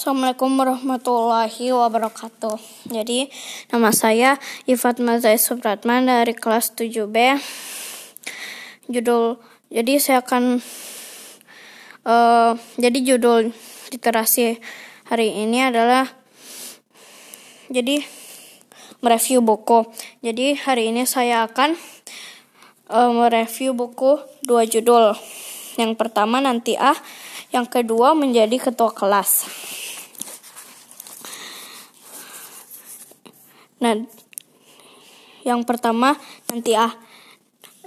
Assalamualaikum warahmatullahi wabarakatuh. Jadi nama saya Ifat Mazai Supratman dari kelas 7B. Judul jadi saya akan uh, jadi judul literasi hari ini adalah jadi mereview buku. Jadi hari ini saya akan uh, mereview buku dua judul. Yang pertama nanti ah, yang kedua menjadi ketua kelas. Nah, yang pertama nanti ah.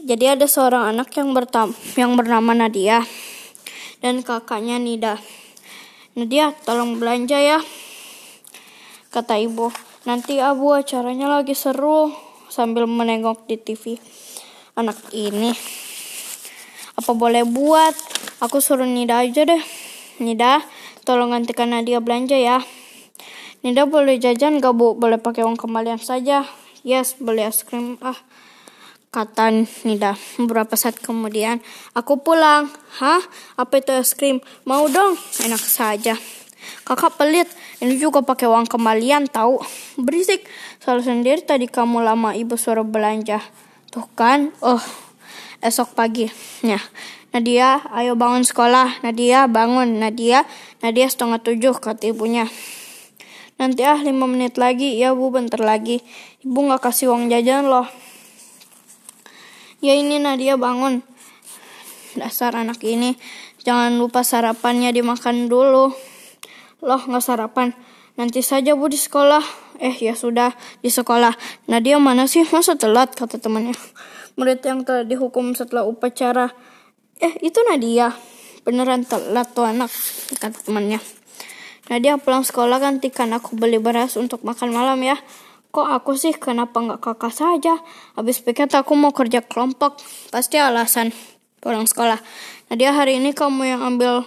Jadi ada seorang anak yang bertam yang bernama Nadia dan kakaknya Nida. Nadia, tolong belanja ya. Kata ibu. Nanti abu acaranya lagi seru sambil menengok di TV. Anak ini apa boleh buat? Aku suruh Nida aja deh. Nida, tolong gantikan Nadia belanja ya. Nida boleh jajan gak bu? Boleh pakai uang kembalian saja. Yes, boleh es krim. Ah, kata Nida. Beberapa saat kemudian, aku pulang. Hah? Apa itu es krim? Mau dong? Enak saja. Kakak pelit, ini juga pakai uang kembalian tahu. Berisik, salah sendiri tadi kamu lama ibu suruh belanja. Tuh kan, oh, esok pagi. Ya, Nadia, ayo bangun sekolah. Nadia, bangun. Nadia, Nadia setengah tujuh, kata ibunya. Nanti ah lima menit lagi, ya bu bentar lagi. Ibu nggak kasih uang jajan loh. Ya ini Nadia bangun. Dasar anak ini, jangan lupa sarapannya dimakan dulu. Loh nggak sarapan. Nanti saja bu di sekolah. Eh ya sudah di sekolah. Nadia mana sih masa telat kata temannya. Murid yang telah dihukum setelah upacara. Eh itu Nadia. Beneran telat tuh anak kata temannya. Nadia pulang sekolah gantikan aku beli beras untuk makan malam ya. Kok aku sih kenapa nggak kakak saja? Habis piket aku mau kerja kelompok. Pasti alasan pulang sekolah. Nadia hari ini kamu yang ambil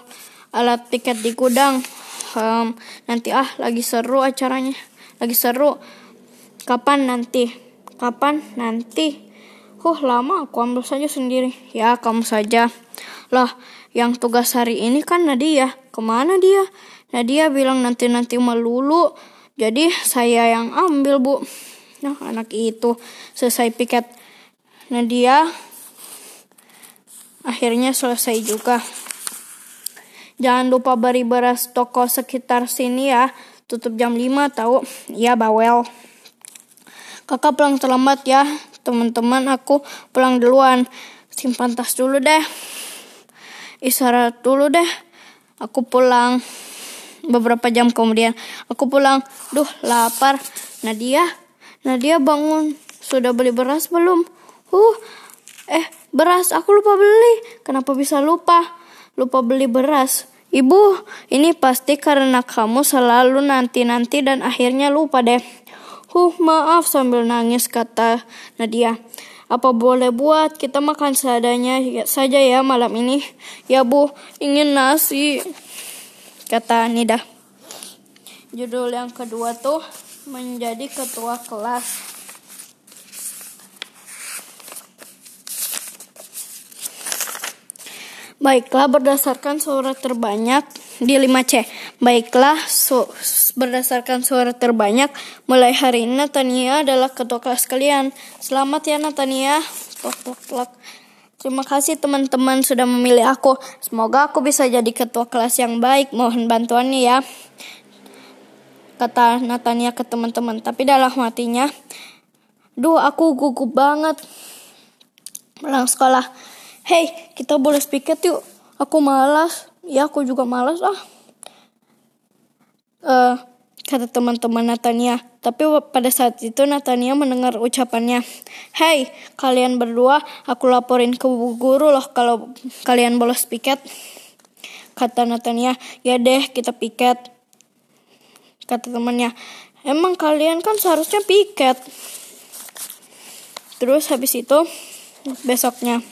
alat piket di gudang. Um, nanti ah lagi seru acaranya. Lagi seru. Kapan nanti? Kapan nanti? Huh lama aku ambil saja sendiri. Ya kamu saja. Lah yang tugas hari ini kan Nadia. Ke mana dia? Nah dia bilang nanti-nanti melulu. Jadi saya yang ambil bu. Nah anak itu selesai piket. Nah dia akhirnya selesai juga. Jangan lupa beri beras toko sekitar sini ya. Tutup jam 5 tahu. Ya bawel. Kakak pulang terlambat ya. Teman-teman aku pulang duluan. Simpan tas dulu deh. Isyarat dulu deh. Aku pulang beberapa jam kemudian. Aku pulang duh lapar. Nadia Nadia bangun. Sudah beli beras belum? Huh eh beras aku lupa beli. Kenapa bisa lupa? Lupa beli beras. Ibu ini pasti karena kamu selalu nanti-nanti dan akhirnya lupa deh. Huh maaf sambil nangis kata Nadia. Apa boleh buat? Kita makan seadanya saja ya malam ini. Ya bu ingin nasi kata Nida. Judul yang kedua tuh menjadi ketua kelas. Baiklah berdasarkan suara terbanyak di 5C. Baiklah su berdasarkan suara terbanyak mulai hari ini Natania adalah ketua kelas kalian. Selamat ya Natania. Tok tok tok. Terima kasih teman-teman sudah memilih aku. Semoga aku bisa jadi ketua kelas yang baik. Mohon bantuannya ya. Kata Natania ke teman-teman. Tapi dalam hatinya, duh aku gugup banget. Pulang sekolah. Hei, kita boleh piket yuk. Aku malas. Ya, aku juga malas ah. Uh, kata teman-teman Natania. Tapi pada saat itu Natania mendengar ucapannya. Hei, kalian berdua, aku laporin ke guru loh kalau kalian bolos piket. Kata Natania, ya deh kita piket. Kata temannya, emang kalian kan seharusnya piket. Terus habis itu, besoknya,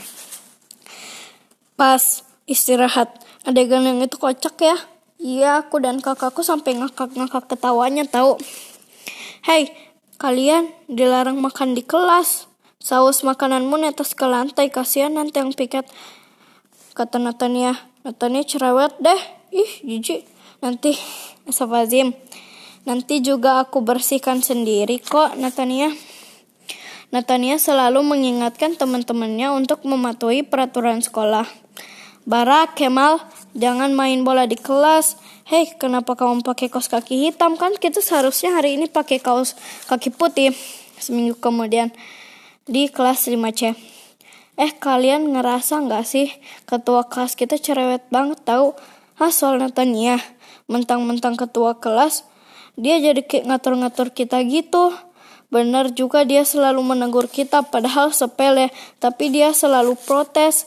pas istirahat, adegan yang itu kocak ya. Iya, aku dan kakakku sampai ngakak-ngakak ketawanya tahu. Hei, kalian dilarang makan di kelas. Saus makananmu netes ke lantai, kasihan nanti yang piket. Kata Natania, Natania cerewet deh. Ih, jijik. Nanti Astagfirullahaladzim. Nanti juga aku bersihkan sendiri kok, Natania. Natania selalu mengingatkan teman-temannya untuk mematuhi peraturan sekolah. Barak, Kemal, jangan main bola di kelas. Hei, kenapa kamu pakai kaos kaki hitam? Kan kita seharusnya hari ini pakai kaos kaki putih. Seminggu kemudian di kelas 5C. Eh, kalian ngerasa nggak sih ketua kelas kita cerewet banget tahu? Hah, soal Natania mentang-mentang ketua kelas dia jadi ngatur-ngatur kita gitu benar juga dia selalu menegur kita padahal sepele tapi dia selalu protes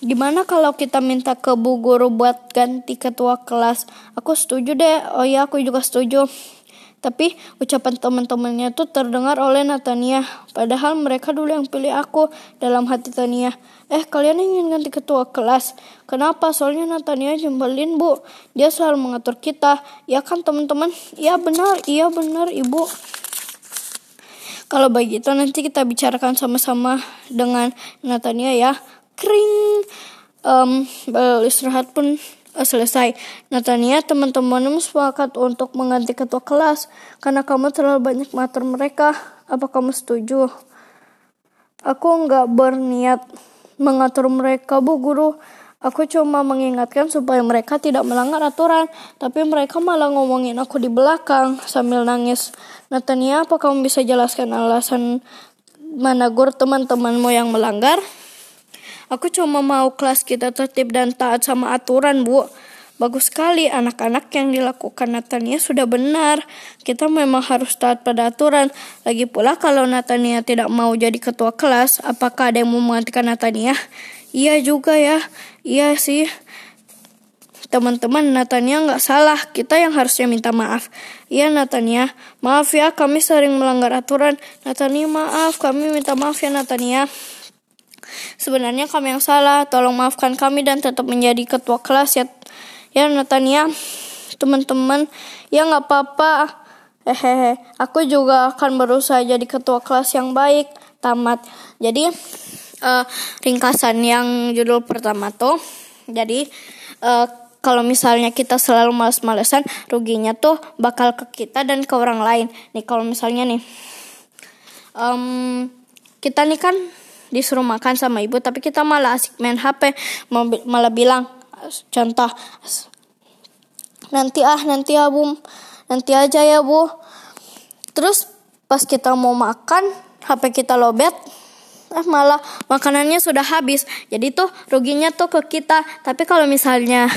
gimana kalau kita minta ke bu guru buat ganti ketua kelas aku setuju deh oh ya aku juga setuju tapi ucapan teman-temannya tuh terdengar oleh Natania. Padahal mereka dulu yang pilih aku dalam hati Tania. Eh kalian ingin ganti ketua kelas? Kenapa? Soalnya Natania jembelin bu. Dia selalu mengatur kita. Ya kan teman-teman? Iya benar, iya benar ibu. Kalau begitu nanti kita bicarakan sama-sama dengan Natania ya. Kring. Um, istirahat pun uh, selesai. Natania, teman-temanmu sepakat untuk mengganti ketua kelas karena kamu terlalu banyak mengatur mereka. Apa kamu setuju? Aku nggak berniat mengatur mereka, Bu Guru. Aku cuma mengingatkan supaya mereka tidak melanggar aturan, tapi mereka malah ngomongin aku di belakang sambil nangis. Natania, apa kamu bisa jelaskan alasan menegur teman-temanmu yang melanggar? Aku cuma mau kelas kita tertib dan taat sama aturan, Bu. Bagus sekali, anak-anak yang dilakukan Natania sudah benar. Kita memang harus taat pada aturan. Lagi pula kalau Natania tidak mau jadi ketua kelas, apakah ada yang mau menggantikan Natania? Iya juga ya, iya sih. Teman-teman, Natania nggak salah. Kita yang harusnya minta maaf. Iya, Natania. Maaf ya, kami sering melanggar aturan. Natania, maaf. Kami minta maaf ya, Natania. Sebenarnya kami yang salah, tolong maafkan kami dan tetap menjadi ketua kelas ya. Ya Natania, teman-teman, ya nggak apa-apa. Hehehe, aku juga akan berusaha jadi ketua kelas yang baik. Tamat. Jadi uh, ringkasan yang judul pertama tuh, jadi uh, kalau misalnya kita selalu males-malesan, ruginya tuh bakal ke kita dan ke orang lain. Nih kalau misalnya nih, um, kita nih kan disuruh makan sama ibu tapi kita malah asik main HP malah bilang contoh nanti ah nanti ya bu nanti aja ya bu. Terus pas kita mau makan HP kita lobet eh malah makanannya sudah habis. Jadi tuh ruginya tuh ke kita. Tapi kalau misalnya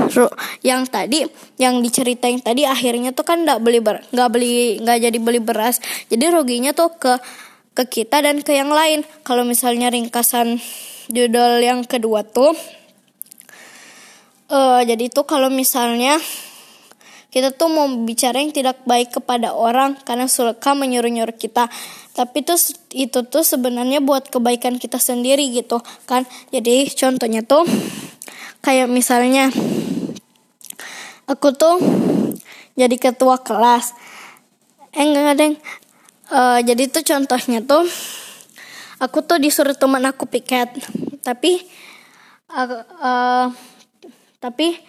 yang tadi yang diceritain tadi akhirnya tuh kan nggak beli nggak beli nggak jadi beli beras. Jadi ruginya tuh ke ke kita dan ke yang lain. Kalau misalnya ringkasan judul yang kedua tuh, uh, jadi tuh kalau misalnya kita tuh mau bicara yang tidak baik kepada orang karena suka menyuruh-nyuruh kita. Tapi tuh itu tuh sebenarnya buat kebaikan kita sendiri gitu kan. Jadi contohnya tuh kayak misalnya aku tuh jadi ketua kelas. Eh enggak ada uh, jadi tuh contohnya tuh aku tuh disuruh teman aku piket. Tapi uh, uh, tapi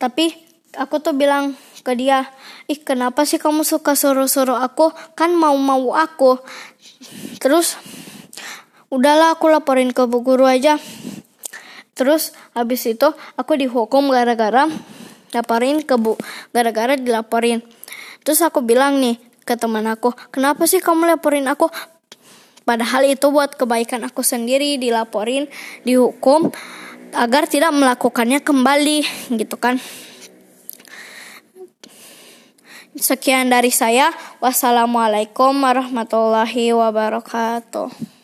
tapi aku tuh bilang ke dia ih kenapa sih kamu suka suruh-suruh aku? Kan mau-mau aku. Terus udahlah aku laporin ke bu guru aja. Terus habis itu aku dihukum gara-gara laporin ke bu gara-gara dilaporin. Terus aku bilang nih ke teman aku, kenapa sih kamu laporin aku? Padahal itu buat kebaikan aku sendiri dilaporin, dihukum agar tidak melakukannya kembali gitu kan. Sekian dari saya. Wassalamualaikum warahmatullahi wabarakatuh.